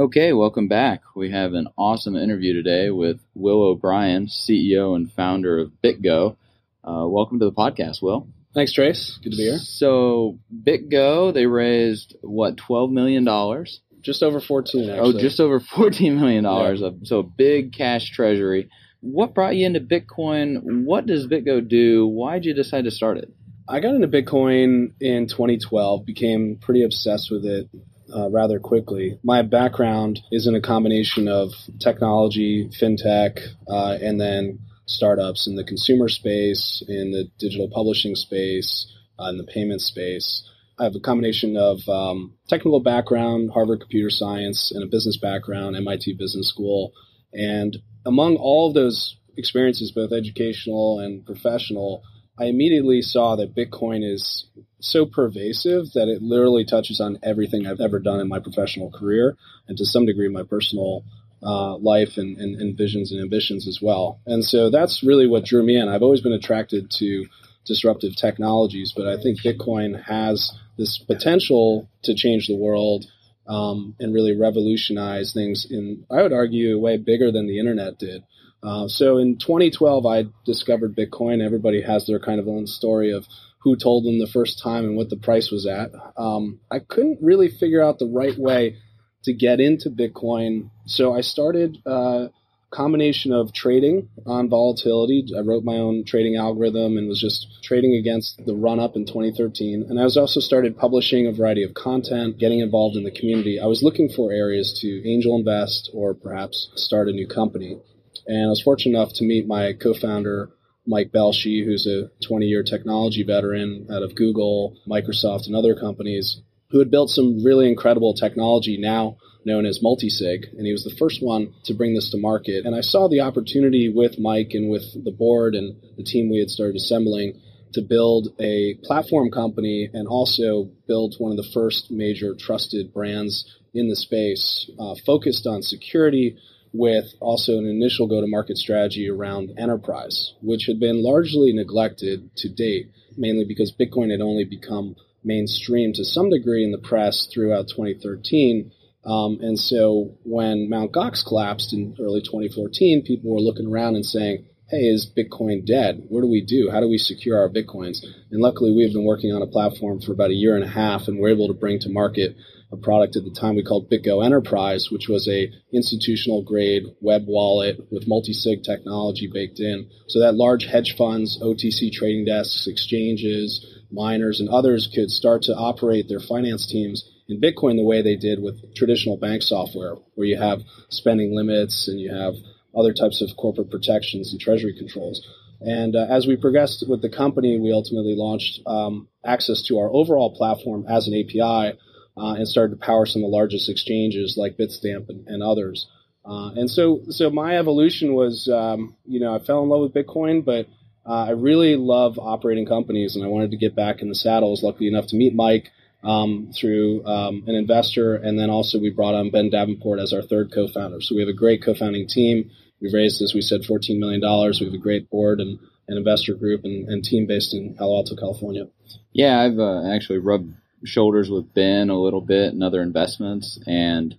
Okay, welcome back. We have an awesome interview today with Will O'Brien, CEO and founder of BitGo. Uh, welcome to the podcast, Will. Thanks, Trace. Good to be here. So, BitGo, they raised what, twelve million dollars? Just over 14, Oh, just over fourteen million dollars. So, a big cash treasury. What brought you into Bitcoin? What does BitGo do? Why did you decide to start it? I got into Bitcoin in 2012, became pretty obsessed with it uh, rather quickly. My background is in a combination of technology, fintech, uh, and then startups in the consumer space, in the digital publishing space, uh, in the payment space. I have a combination of um, technical background, Harvard computer science, and a business background, MIT Business School. And among all of those experiences, both educational and professional, I immediately saw that Bitcoin is so pervasive that it literally touches on everything I've ever done in my professional career and to some degree my personal uh, life and, and, and visions and ambitions as well. And so that's really what drew me in. I've always been attracted to disruptive technologies, but I think Bitcoin has this potential to change the world um, and really revolutionize things in, I would argue, a way bigger than the internet did. Uh, so in 2012, I discovered Bitcoin. Everybody has their kind of own story of who told them the first time and what the price was at. Um, I couldn't really figure out the right way to get into Bitcoin, so I started a combination of trading on volatility. I wrote my own trading algorithm and was just trading against the run up in 2013. And I was also started publishing a variety of content, getting involved in the community. I was looking for areas to angel invest or perhaps start a new company. And I was fortunate enough to meet my co-founder, Mike Belshe, who's a 20-year technology veteran out of Google, Microsoft, and other companies, who had built some really incredible technology now known as multisig, and he was the first one to bring this to market. And I saw the opportunity with Mike and with the board and the team we had started assembling to build a platform company and also build one of the first major trusted brands in the space, uh, focused on security, with also an initial go to market strategy around enterprise, which had been largely neglected to date, mainly because Bitcoin had only become mainstream to some degree in the press throughout 2013. Um, and so when Mt. Gox collapsed in early 2014, people were looking around and saying, hey, is Bitcoin dead? What do we do? How do we secure our Bitcoins? And luckily, we've been working on a platform for about a year and a half, and we're able to bring to market a product at the time we called BitGo Enterprise, which was a institutional grade web wallet with multi-sig technology baked in. So that large hedge funds, OTC trading desks, exchanges, miners, and others could start to operate their finance teams in Bitcoin the way they did with traditional bank software, where you have spending limits and you have other types of corporate protections and treasury controls. And uh, as we progressed with the company, we ultimately launched um, access to our overall platform as an API uh, and started to power some of the largest exchanges like Bitstamp and, and others. Uh, and so, so my evolution was, um, you know, I fell in love with Bitcoin, but uh, I really love operating companies, and I wanted to get back in the saddle. I was lucky enough to meet Mike um, through um, an investor, and then also we brought on Ben Davenport as our third co-founder. So we have a great co-founding team. We've raised, as we said, $14 million. We have a great board and, and investor group and, and team based in Palo Alto, California. Yeah, I've uh, actually rubbed shoulders with Ben a little bit and other investments. And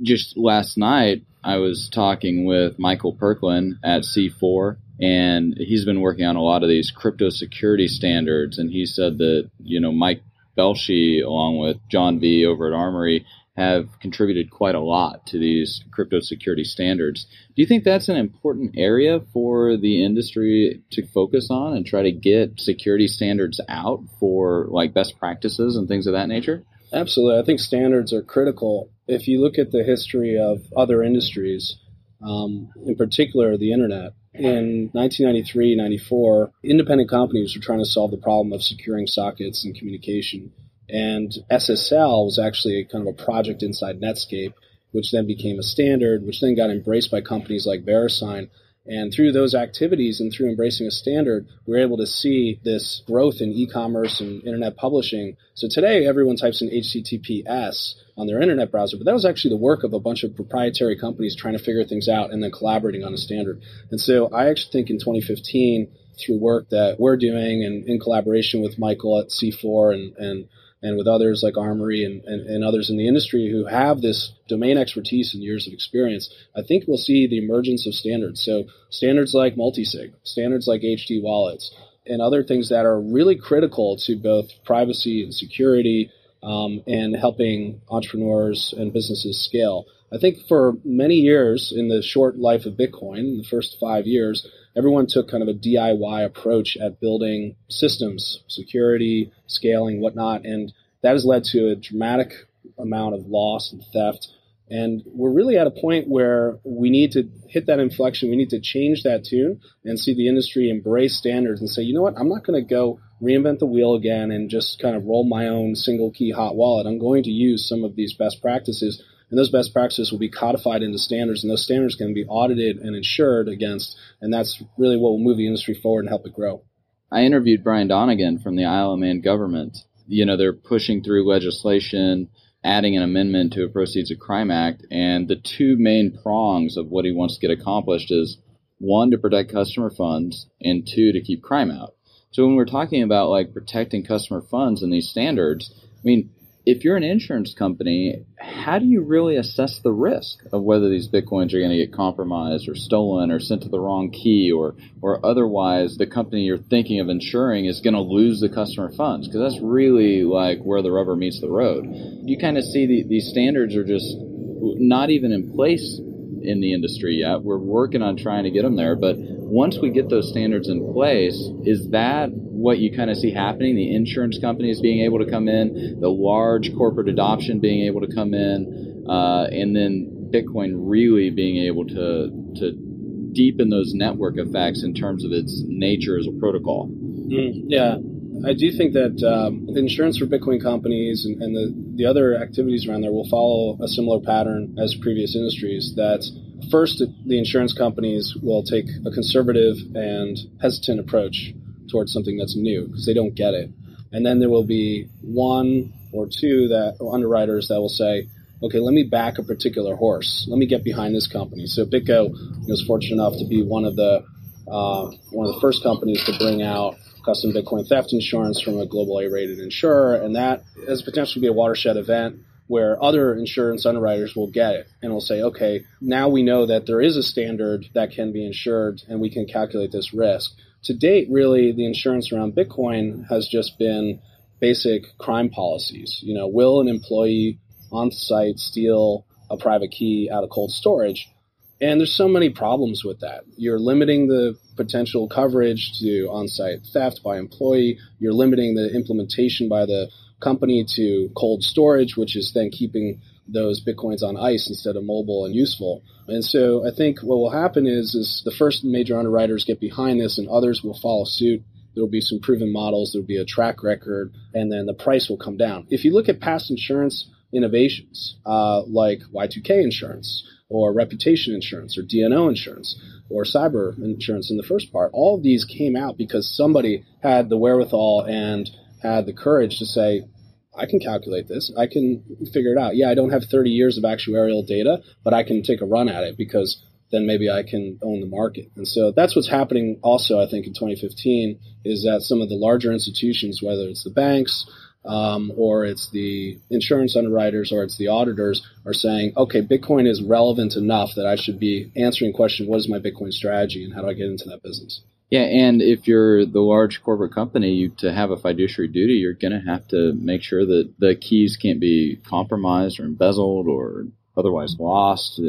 just last night, I was talking with Michael Perklin at C4, and he's been working on a lot of these crypto security standards. And he said that, you know, Mike Belshe, along with John V over at Armory, have contributed quite a lot to these crypto security standards. Do you think that's an important area for the industry to focus on and try to get security standards out for like best practices and things of that nature? Absolutely. I think standards are critical. If you look at the history of other industries, um, in particular the internet, in 1993 94, independent companies were trying to solve the problem of securing sockets and communication. And SSL was actually kind of a project inside Netscape, which then became a standard, which then got embraced by companies like VeriSign. And through those activities and through embracing a standard, we are able to see this growth in e-commerce and internet publishing. So today, everyone types in HTTPS on their internet browser, but that was actually the work of a bunch of proprietary companies trying to figure things out and then collaborating on a standard. And so I actually think in 2015, through work that we're doing and in collaboration with Michael at C4 and, and and with others like Armory and, and, and, others in the industry who have this domain expertise and years of experience, I think we'll see the emergence of standards. So standards like multisig, standards like HD wallets, and other things that are really critical to both privacy and security um, and helping entrepreneurs and businesses scale. I think for many years in the short life of Bitcoin, in the first five years, everyone took kind of a DIY approach at building systems, security, scaling, whatnot, and that has led to a dramatic amount of loss and theft. And we're really at a point where we need to hit that inflection. We need to change that tune and see the industry embrace standards and say, you know what, I'm not going to go reinvent the wheel again and just kind of roll my own single key hot wallet. I'm going to use some of these best practices and those best practices will be codified into standards, and those standards can be audited and insured against, and that's really what will move the industry forward and help it grow. I interviewed Brian Donegan from the Isle of Man government. You know, they're pushing through legislation, adding an amendment to a Proceeds of Crime Act, and the two main prongs of what he wants to get accomplished is one, to protect customer funds, and two, to keep crime out. So when we're talking about like protecting customer funds and these standards, I mean, if you're an insurance company, how do you really assess the risk of whether these bitcoins are going to get compromised or stolen or sent to the wrong key or or otherwise the company you're thinking of insuring is going to lose the customer funds because that's really like where the rubber meets the road. You kind of see the, these standards are just not even in place in the industry yet. We're working on trying to get them there, but once we get those standards in place, is that what you kind of see happening? The insurance companies being able to come in, the large corporate adoption being able to come in, uh, and then Bitcoin really being able to to deepen those network effects in terms of its nature as a protocol. Mm, yeah, I do think that um, insurance for Bitcoin companies and, and, the, the other activities around there will follow a similar pattern as previous industries. That first, the insurance companies will take a conservative and hesitant approach towards something that's new because they don't get it. And then there will be one or two that or underwriters that will say, okay, let me back a particular horse. Let me get behind this company. So BitGo was fortunate enough to be one of the uh, one of the first companies to bring out custom Bitcoin theft insurance from a global A-rated insurer, and that has potentially be a watershed event where other insurance underwriters will get it and will say, okay, now we know that there is a standard that can be insured and we can calculate this risk. To date, really, the insurance around Bitcoin has just been basic crime policies. You know, will an employee on site steal a private key out of cold storage? And there's so many problems with that. You're limiting the potential coverage to on site theft by employee. You're limiting the implementation by the company to cold storage, which is then keeping those bitcoins on ice instead of mobile and useful. And so I think what will happen is is the first major underwriters get behind this and others will follow suit. There will be some proven models, there will be a track record, and then the price will come down. If you look at past insurance innovations, uh, like Y2K insurance, or reputation insurance or D&O insurance or cyber insurance in the first part. All of these came out because somebody had the wherewithal and had the courage to say, I can calculate this. I can figure it out. Yeah, I don't have 30 years of actuarial data, but I can take a run at it because then maybe I can own the market. And so that's what's happening also, I think, in 2015 is that some of the larger institutions, whether it's the banks, um, or it's the insurance underwriters or it's the auditors are saying, okay, Bitcoin is relevant enough that I should be answering the question, what is my Bitcoin strategy and how do I get into that business? Yeah, and if you're the large corporate company, you, to have a fiduciary duty, you're going to have to make sure that the keys can't be compromised or embezzled or otherwise lost,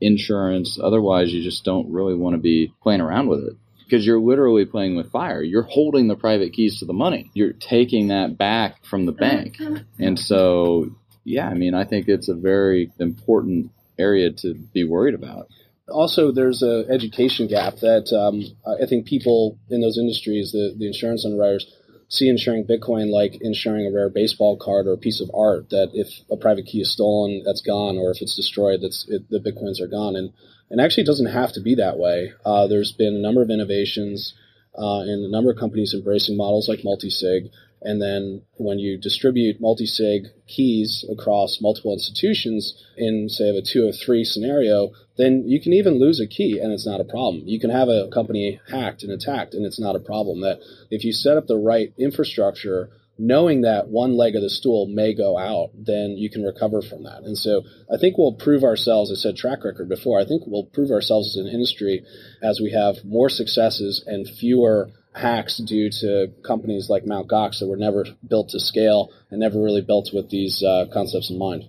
insurance. Otherwise, you just don't really want to be playing around with it because you're literally playing with fire. You're holding the private keys to the money. You're taking that back from the bank. And so, yeah, I mean, I think it's a very important area to be worried about. Also, there's an education gap that um, I think people in those industries, the, the insurance underwriters, see insuring Bitcoin like insuring a rare baseball card or a piece of art. That if a private key is stolen, that's gone, or if it's destroyed, that's it, the Bitcoins are gone. And and actually, it doesn't have to be that way. Uh, there's been a number of innovations uh, and a number of companies embracing models like multisig. And then when you distribute multi-sig keys across multiple institutions in, say, a two or three scenario, then you can even lose a key and it's not a problem. You can have a company hacked and attacked and it's not a problem. That if you set up the right infrastructure knowing that one leg of the stool may go out, then you can recover from that. And so I think we'll prove ourselves, I said track record before, I think we'll prove ourselves as an industry as we have more successes and fewer hacks due to companies like Mt. Gox that were never built to scale and never really built with these uh, concepts in mind.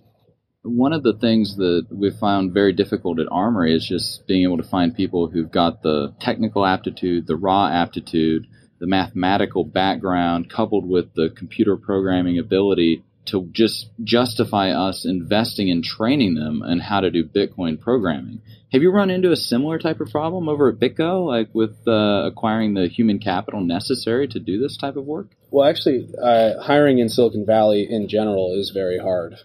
One of the things that we found very difficult at Armory is just being able to find people who've got the technical aptitude, the raw aptitude, the mathematical background coupled with the computer programming ability to just justify us investing in training them and how to do Bitcoin programming. Have you run into a similar type of problem over at BitGo, like with uh, acquiring the human capital necessary to do this type of work? Well, actually, uh, hiring in Silicon Valley in general is very hard.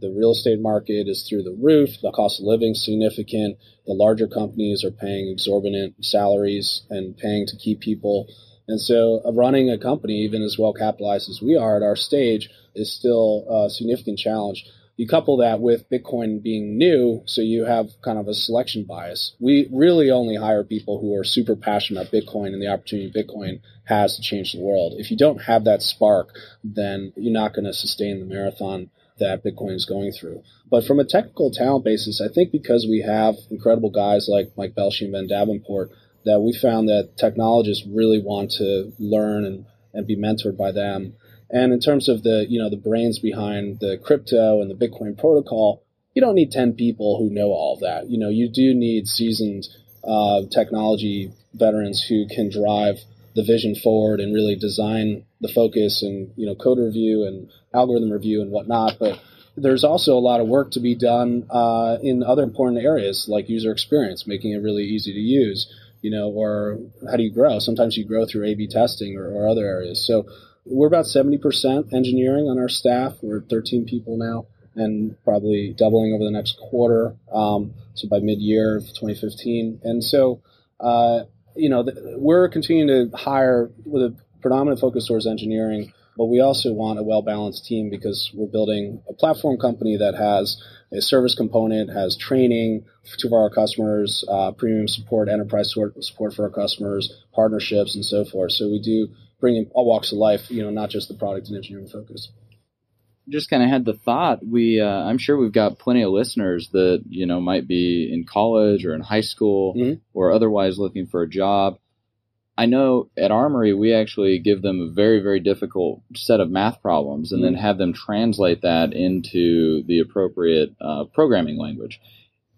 The real estate market is through the roof. The cost of living is significant. The larger companies are paying exorbitant salaries and paying to keep people and so uh, running a company, even as well capitalized as we are at our stage, is still a significant challenge. You couple that with Bitcoin being new, so you have kind of a selection bias. We really only hire people who are super passionate about Bitcoin and the opportunity Bitcoin has to change the world. If you don't have that spark, then you're not going to sustain the marathon that Bitcoin is going through. But from a technical talent basis, I think because we have incredible guys like Mike Belshe and Ben Davenport, that we found that technologists really want to learn and, and be mentored by them. And in terms of the, you know, the brains behind the crypto and the Bitcoin protocol, you don't need 10 people who know all that. You know, you do need seasoned uh, technology veterans who can drive the vision forward and really design the focus and, you know, code review and algorithm review and whatnot. But there's also a lot of work to be done uh, in other important areas like user experience, making it really easy to use you know, or how do you grow? Sometimes you grow through A/B testing or, or other areas. So we're about 70% engineering on our staff. We're 13 people now, and probably doubling over the next quarter. Um, so by mid-year of 2015, and so uh, you know, we're continuing to hire with a predominant focus towards engineering but we also want a well balanced team because we're building a platform company that has a service component, has training to our customers, uh, premium support, enterprise support for our customers, partnerships, and so forth. So we do bring in all walks of life, you know, not just the product and engineering focus. Just kind of had the thought. We, uh, I'm sure we've got plenty of listeners that you know might be in college or in high school mm-hmm. or otherwise looking for a job I know at Armory we actually give them a very very difficult set of math problems and mm then have them translate that into the appropriate uh, programming language.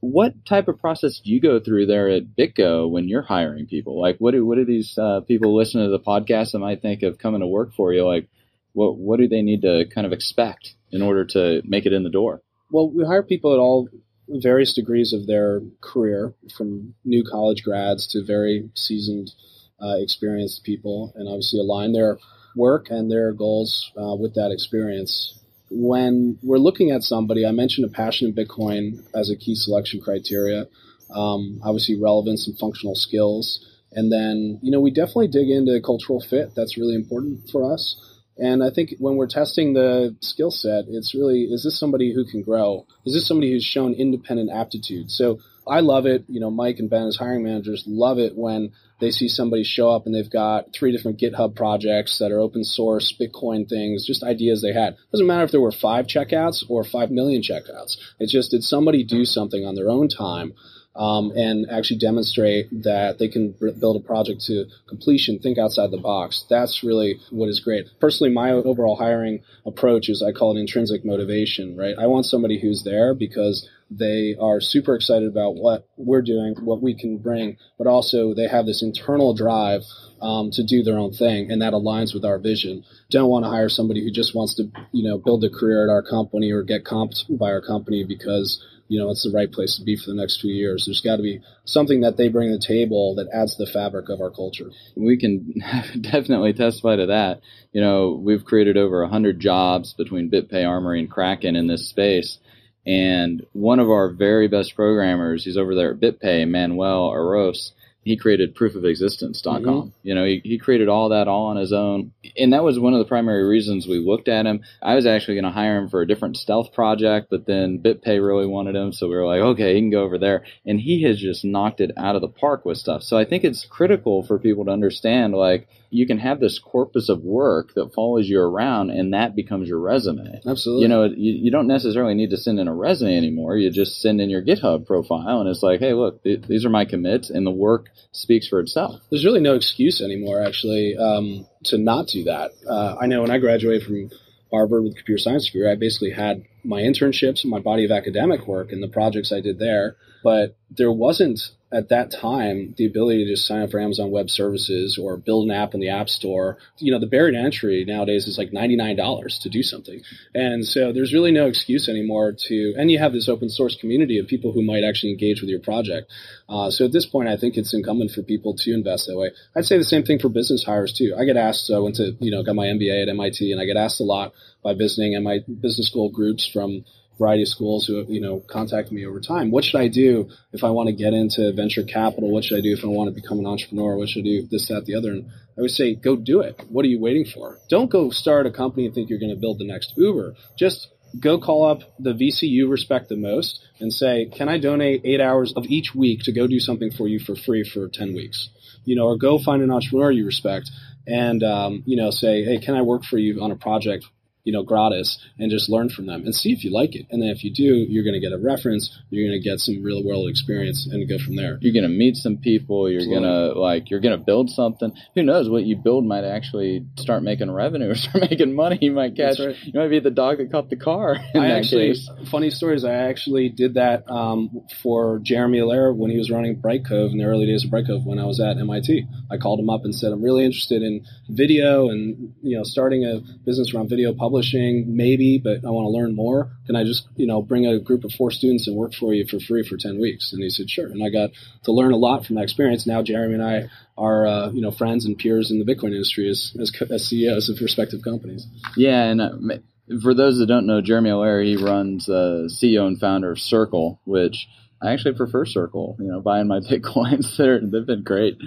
What type of process do you go through there at BitGo when you're hiring people? Like, what do what do these uh, people listening to the podcast that might think of coming to work for you? Like, what what do they need to kind of expect in order to make it in the door? Well, we hire people at all various degrees of their career, from new college grads to very seasoned uh, experienced people and obviously align their work and their goals uh, with that experience. When we're looking at somebody, I mentioned a passion in Bitcoin as a key selection criteria. Um, obviously, relevance and functional skills. And then, you know, we definitely dig into cultural fit. That's really important for us. And I think when we're testing the skill set, it's really is this somebody who can grow? Is this somebody who's shown independent aptitude? So I love it. You know, Mike and Ben as hiring managers love it when they see somebody show up and they've got three different GitHub projects that are open source, Bitcoin things, just ideas they had. Doesn't matter if there were five checkouts or five million checkouts. It's just did somebody do something on their own time um, and actually demonstrate that they can build a project to completion, think outside the box. That's really what is great. Personally, my overall hiring approach is I call it intrinsic motivation, right? I want somebody who's there because they are super excited about what we're doing, what we can bring, but also they have this internal drive um, to do their own thing, and that aligns with our vision. Don't want to hire somebody who just wants to, you know, build a career at our company or get comped by our company because you know it's the right place to be for the next few years. There's got to be something that they bring to the table that adds the fabric of our culture. We can definitely testify to that. You know, we've created over 100 jobs between BitPay, Armory, and Kraken in this space. And one of our very best programmers, he's over there at BitPay, Manuel Araoz, he created proofofexistence.com. Mm-hmm. You know, he, he created all that all on his own. And that was one of the primary reasons we looked at him. I was actually going to hire him for a different stealth project, but then BitPay really wanted him. So we were like, okay, he can go over there. And he has just knocked it out of the park with stuff. So I think it's critical for people to understand, like, you can have this corpus of work that follows you around and that becomes your resume. Absolutely. You know, you, you don't necessarily need to send in a resume anymore. You just send in your GitHub profile and it's like, hey, look, th- these are my commits and the work speaks for itself. There's really no excuse anymore, actually, um, to not do that. Uh, I know when I graduated from Harvard with computer science degree, I basically had my internships and my body of academic work and the projects I did there, but there wasn't at that time the ability to just sign up for Amazon Web Services or build an app in the App Store. You know, the barrier to entry nowadays is like $99 to do something. And so there's really no excuse anymore to, and you have this open source community of people who might actually engage with your project. Uh, so at this point, I think it's incumbent for people to invest that way. I'd say the same thing for business hires too. I get asked, so I went to, you know, got my MBA at MIT and I get asked a lot by visiting my business school groups from variety of schools who have, you know, contacted me over time. What should I do if I want to get into venture capital? What should I do if I want to become an entrepreneur? What should I do? This, that, the other. And I would say, go do it. What are you waiting for? Don't go start a company and think you're going to build the next Uber. Just go call up the VC you respect the most and say, can I donate eight hours of each week to go do something for you for free for 10 weeks? You know, or go find an entrepreneur you respect and, um, you know, say, hey, can I work for you on a project you know, gratis and just learn from them and see if you like it. And then if you do, you're going to get a reference, you're going to get some real world experience and go from there. You're going to meet some people, you're going to like, you're going to build something. Who knows what you build might actually start making revenue or start making money. You might catch, right. you might be the dog that caught the car. I actually, case. funny stories. I actually did that um, for Jeremy Allaire when he was running Brightcove in the early days of Brightcove when I was at MIT. I called him up and said, I'm really interested in video and, you know, starting a business around video publishing publishing, maybe, but I want to learn more. Can I just, you know, bring a group of four students and work for you for free for 10 weeks? And he said, sure. And I got to learn a lot from that experience. Now Jeremy and I are, uh, you know, friends and peers in the Bitcoin industry as, as, as CEOs of respective companies. Yeah. And uh, for those that don't know, Jeremy Allaire, he runs, uh, CEO and founder of Circle, which I actually prefer Circle, you know, buying my Bitcoins. They're, they've been great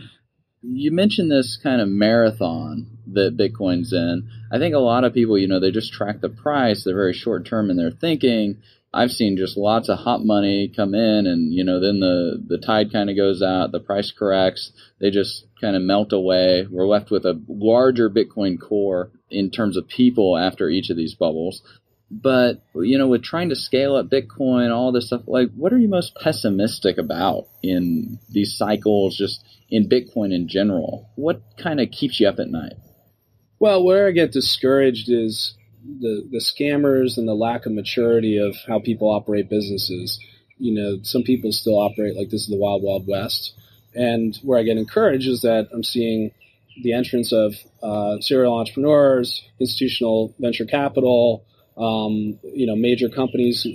you mentioned this kind of marathon that Bitcoin's in. I think a lot of people, you know, they just track the price. They're very short term in their thinking. I've seen just lots of hot money come in, and you know, then the the tide kind of goes out, the price corrects, they just kind of melt away. We're left with a larger Bitcoin core in terms of people after each of these bubbles. But you know, with trying to scale up Bitcoin, all this stuff, like, what are you most pessimistic about in these cycles? Just in Bitcoin in general? What kind of keeps you up at night? Well, where I get discouraged is the the scammers and the lack of maturity of how people operate businesses. You know, some people still operate like this is the wild wild west, and where I get encouraged is that I'm seeing the entrance of uh, serial entrepreneurs, institutional venture capital, um, you know, major companies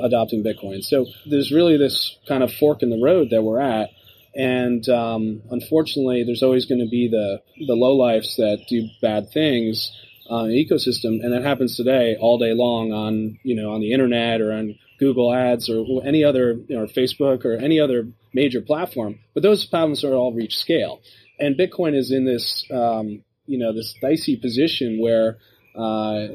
adopting Bitcoin. So there's really this kind of fork in the road that we're at and um, unfortunately, there's always going to be the the lowlifes that do bad things on the ecosystem, and that happens today all day long on you know on the internet or on Google Ads or any other you know, or Facebook or any other major platform. But those problems are all reach scale, and Bitcoin is in this um, you know this dicey position where uh,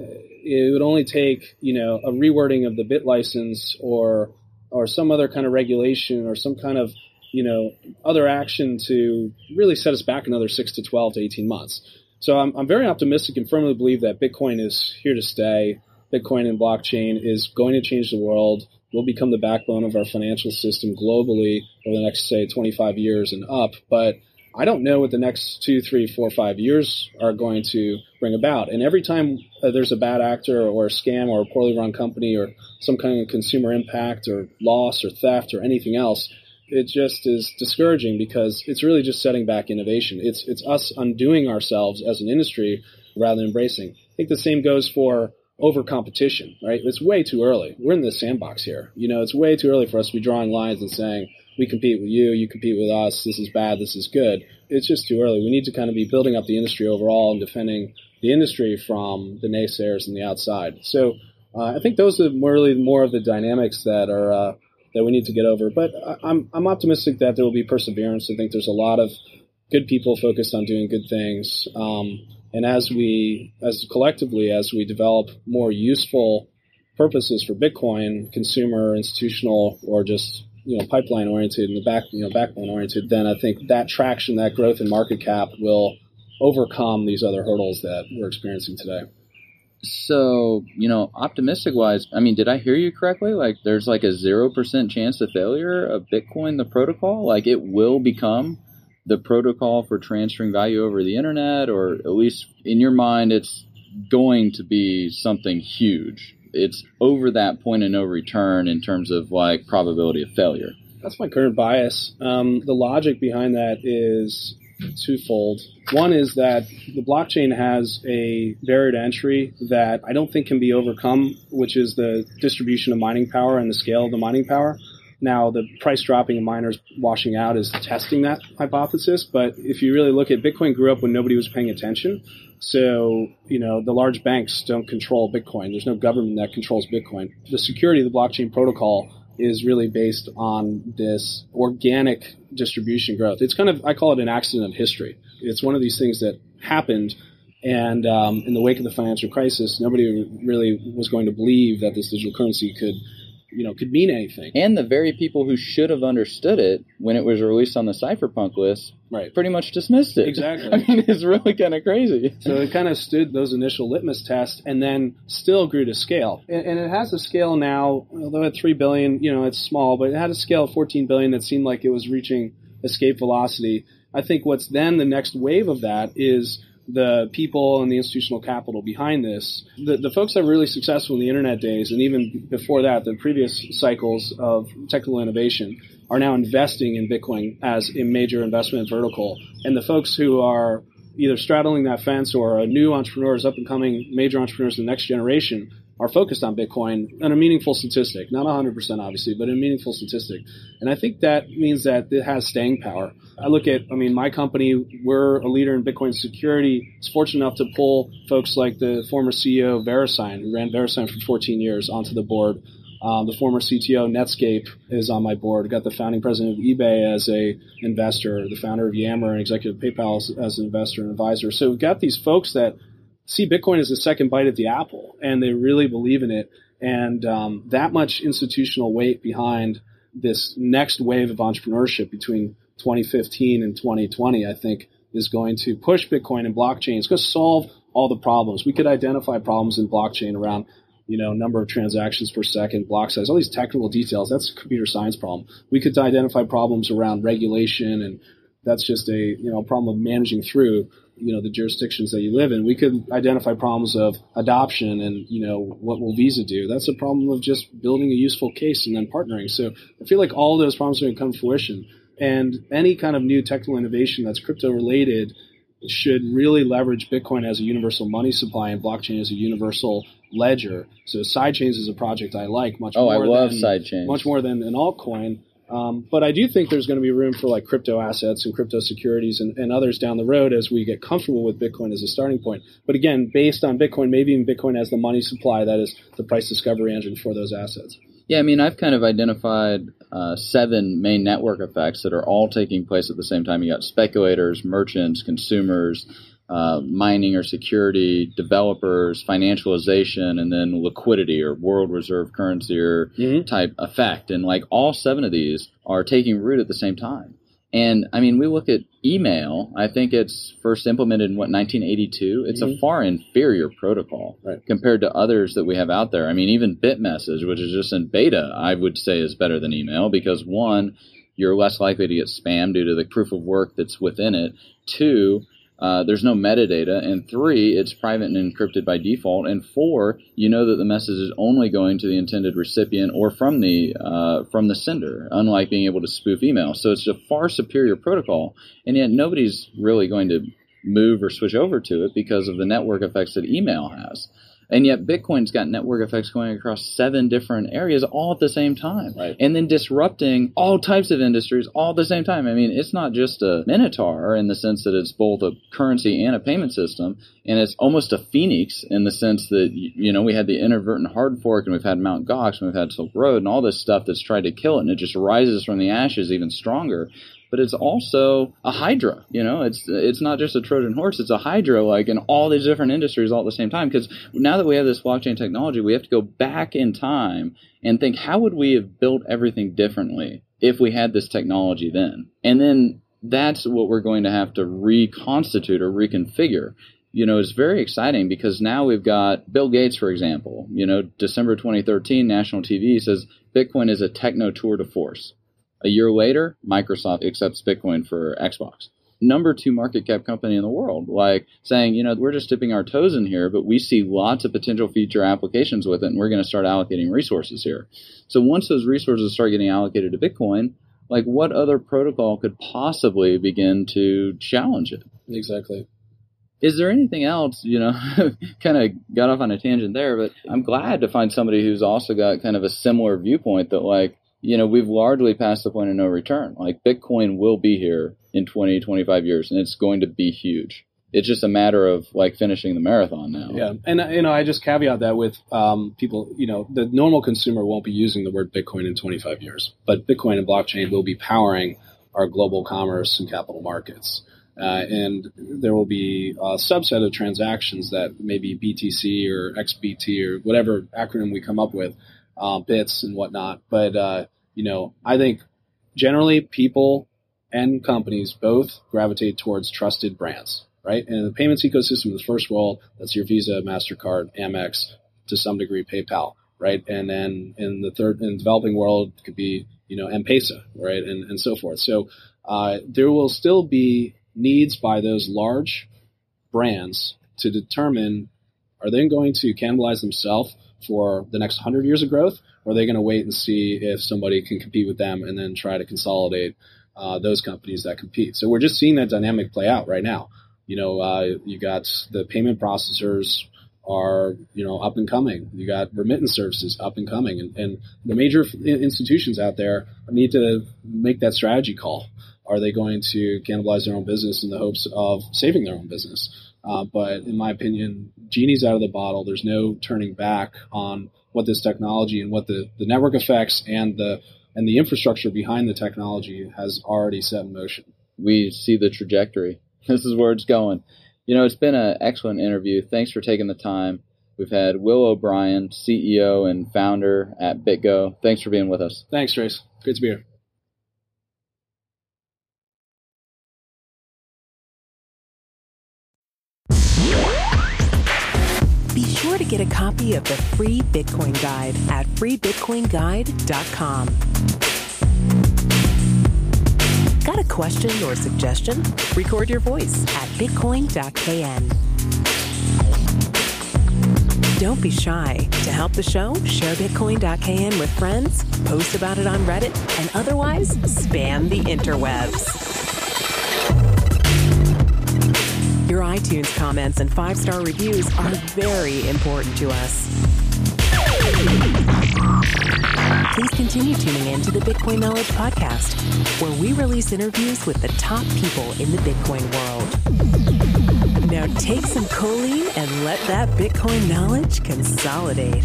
it would only take you know a rewording of the BitLicense or or some other kind of regulation or some kind of you know, other action to really set us back another six to 12 to 18 months. So I'm, I'm very optimistic and firmly believe that Bitcoin is here to stay. Bitcoin and blockchain is going to change the world. will become the backbone of our financial system globally over the next, say, 25 years and up. But I don't know what the next two, three, four, five years are going to bring about. And every time uh, there's a bad actor or a scam or a poorly run company or some kind of consumer impact or loss or theft or anything else, it just is discouraging because it's really just setting back innovation. It's it's us undoing ourselves as an industry rather than embracing. I think the same goes for over competition, right? It's way too early. We're in the sandbox here. You know, it's way too early for us to be drawing lines and saying, we compete with you, you compete with us, this is bad, this is good. It's just too early. We need to kind of be building up the industry overall and defending the industry from the naysayers and the outside. So uh, I think those are really more of the dynamics that are uh, that we need to get over. But I'm I'm optimistic that there will be perseverance. I think there's a lot of good people focused on doing good things. Um, and as we, as collectively, as we develop more useful purposes for Bitcoin, consumer, institutional, or just you know pipeline oriented and the back you know backbone oriented, then I think that traction, that growth in market cap will overcome these other hurdles that we're experiencing today. So, you know, optimistic wise, I mean, did I hear you correctly? Like, there's like a 0% chance of failure of Bitcoin, the protocol? Like, it will become the protocol for transferring value over the internet, or at least in your mind, it's going to be something huge it's over that point of no return in terms of like probability of failure. That's my current bias. Um, the logic behind that is twofold. One is that the blockchain has a barrier to entry that I don't think can be overcome, which is the distribution of mining power and the scale of the mining power. Now, the price dropping and miners washing out is testing that hypothesis. But if you really look at Bitcoin, grew up when nobody was paying attention. So, you know, the large banks don't control Bitcoin. There's no government that controls Bitcoin. The security of the blockchain protocol is really based on this organic distribution growth. It's kind of, I call it an accident of history. It's one of these things that happened. And um, in the wake of the financial crisis, nobody really was going to believe that this digital currency could you know could mean anything. And the very people who should have understood it when it was released on the cypherpunk list, right, pretty much dismissed it. Exactly. I mean, it's really kind of crazy. So it kind of stood those initial litmus tests, and then still grew to scale. And, and it has a scale now, although at three billion, you know, it's small, but it had a scale of 14 billion that seemed like it was reaching escape velocity. I think what's then the next wave of that is the people and the institutional capital behind this. The, the folks that were really successful in the internet days, and even before that, the previous cycles of technical innovation, are now investing in Bitcoin as a major investment vertical. And the folks who are either straddling that fence or are new entrepreneurs, up and coming major entrepreneurs in the next generation, are focused on Bitcoin on a meaningful statistic, not 100% obviously, but a meaningful statistic. And I think that means that it has staying power. I look at, I mean, my company, we're a leader in Bitcoin security. It's fortunate enough to pull folks like the former CEO of VeriSign, who ran VeriSign for 14 years, onto the board. Um, the former CTO Netscape is on my board. Got the founding president of eBay as a investor, the founder of Yammer and executive PayPal as, as an investor and advisor. So we've got these folks that see Bitcoin as a second bite at the apple, and they really believe in it. And um, that much institutional weight behind this next wave of entrepreneurship between 2015 and 2020, I think, is going to push Bitcoin and blockchain. It's going to solve all the problems. We could identify problems in blockchain around you know, number of transactions per second, block size, all these technical details. That's a computer science problem. We could identify problems around regulation, and that's just a you know problem of managing through you know the jurisdictions that you live in. We could identify problems of adoption and you know what will Visa do. That's a problem of just building a useful case and then partnering. So I feel like all those problems are going to come to fruition. And any kind of new technical innovation that's crypto related should really leverage Bitcoin as a universal money supply and blockchain as a universal ledger. So sidechains is a project I like much oh, more. I love than, sidechains much more than an altcoin. Um, but I do think there's going to be room for like crypto assets and crypto securities and, and, others down the road as we get comfortable with Bitcoin as a starting point. But again, based on Bitcoin, maybe even Bitcoin as the money supply, that is the price discovery engine for those assets. Yeah, I mean, I've kind of identified uh, seven main network effects that are all taking place at the same time. You got speculators, merchants, consumers, uh, mining or security, developers, financialization, and then liquidity or world reserve currency or mm-hmm. type effect. And like all seven of these are taking root at the same time. And I mean, we look at email. I think it's first implemented in what 1982. It's Mhm. a far inferior protocol Right. compared to others that we have out there. I mean, even BitMessage, which is just in beta, I would say is better than email because one, you're less likely to get spam due to the proof of work that's within it. Two, uh, there's no metadata, and three, it's private and encrypted by default, and four, you know that the message is only going to the intended recipient or from the uh, from the sender, unlike being able to spoof email. So it's a far superior protocol, and yet nobody's really going to move or switch over to it because of the network effects that email has. And yet Bitcoin's got network effects going across seven different areas all at the same time. Right. And then disrupting all types of industries all at the same time. I mean, it's not just a minotaur in the sense that it's both a currency and a payment system. And it's almost a phoenix in the sense that, you know, we had the inadvertent hard fork and we've had Mount Gox and we've had Silk Road and all this stuff that's tried to kill it. And it just rises from the ashes even stronger but it's mm-hmm. also a hydra. You know, it's it's not just a Trojan horse; it's a hydra, like in all these different industries all at the same time. Because now that we have this blockchain technology, we have to go back in time and think, how would we have built everything differently if we had this technology then? And then that's what we're going to have to reconstitute or reconfigure. You know, it's very exciting because now we've got Bill Gates, for example. You know, December 2013, national TV says Bitcoin is a techno tour de force. A year later, Microsoft accepts Bitcoin for Xbox. Number two market cap company in the world, like saying, you know, we're just dipping our toes in here, but we see lots of potential future applications with it, and we're going to start allocating resources here. So once those resources start getting allocated to Bitcoin, like what other protocol could possibly begin to challenge it? Exactly. Is there anything else, you know, kind of got off on a tangent there, but I'm glad to find somebody who's also got kind of a similar viewpoint that, like, you know, we've largely passed the point of no return. Like, Bitcoin will be here in 20, 25 years, and it's going to be huge. It's just a matter of, like, finishing the marathon now. Yeah, and you know, I just caveat that with um, people. You know, the normal consumer won't be using the word Bitcoin in 25 years, but Bitcoin and blockchain will be powering our global commerce and capital markets. Uh, and there will be a subset of transactions that maybe BTC or XBT or whatever acronym we come up with, uh, bits and whatnot. But uh, you know, I think generally people and companies both gravitate towards trusted brands, right? And the payments ecosystem the first world, that's your Visa, Mastercard, Amex, to some degree PayPal, right? And then in the third, in the developing world, it could be you know M-Pesa, right, and and so forth. So uh, there will still be needs by those large brands to determine are they going to cannibalize themselves for the next 100 years of growth, or are they going to wait and see if somebody can compete with them and then try to consolidate uh, those companies that compete? So we're just seeing that dynamic play out right now. You know, uh, you got the payment processors are you know up and coming. You got remittance services up and coming, and, and the major institutions out there need to make that strategy call. Are they going to cannibalize their own business in the hopes of saving their own business? Uh, but in my opinion, genie's out of the bottle. There's no turning back on what this technology and what the, the network effects and the and the infrastructure behind the technology has already set in motion. We see the trajectory. This is where it's going. You know, it's been an excellent interview. Thanks for taking the time. We've had Will O'Brien, CEO and founder at BitGo. Thanks for being with us. Thanks, Trace. Great to be here. Get a copy of the free Bitcoin Guide at freebitcoinguide.com. Got a question or suggestion? Record your voice at bitcoin.kn. Don't be shy. To help the show, share bitcoin.kn with friends, post about it on Reddit, and otherwise spam the interwebs. Your iTunes comments and five star reviews are very important to us. Please continue tuning in to the Bitcoin Knowledge Podcast, where we release interviews with the top people in the Bitcoin world. Now take some choline and let that Bitcoin knowledge consolidate.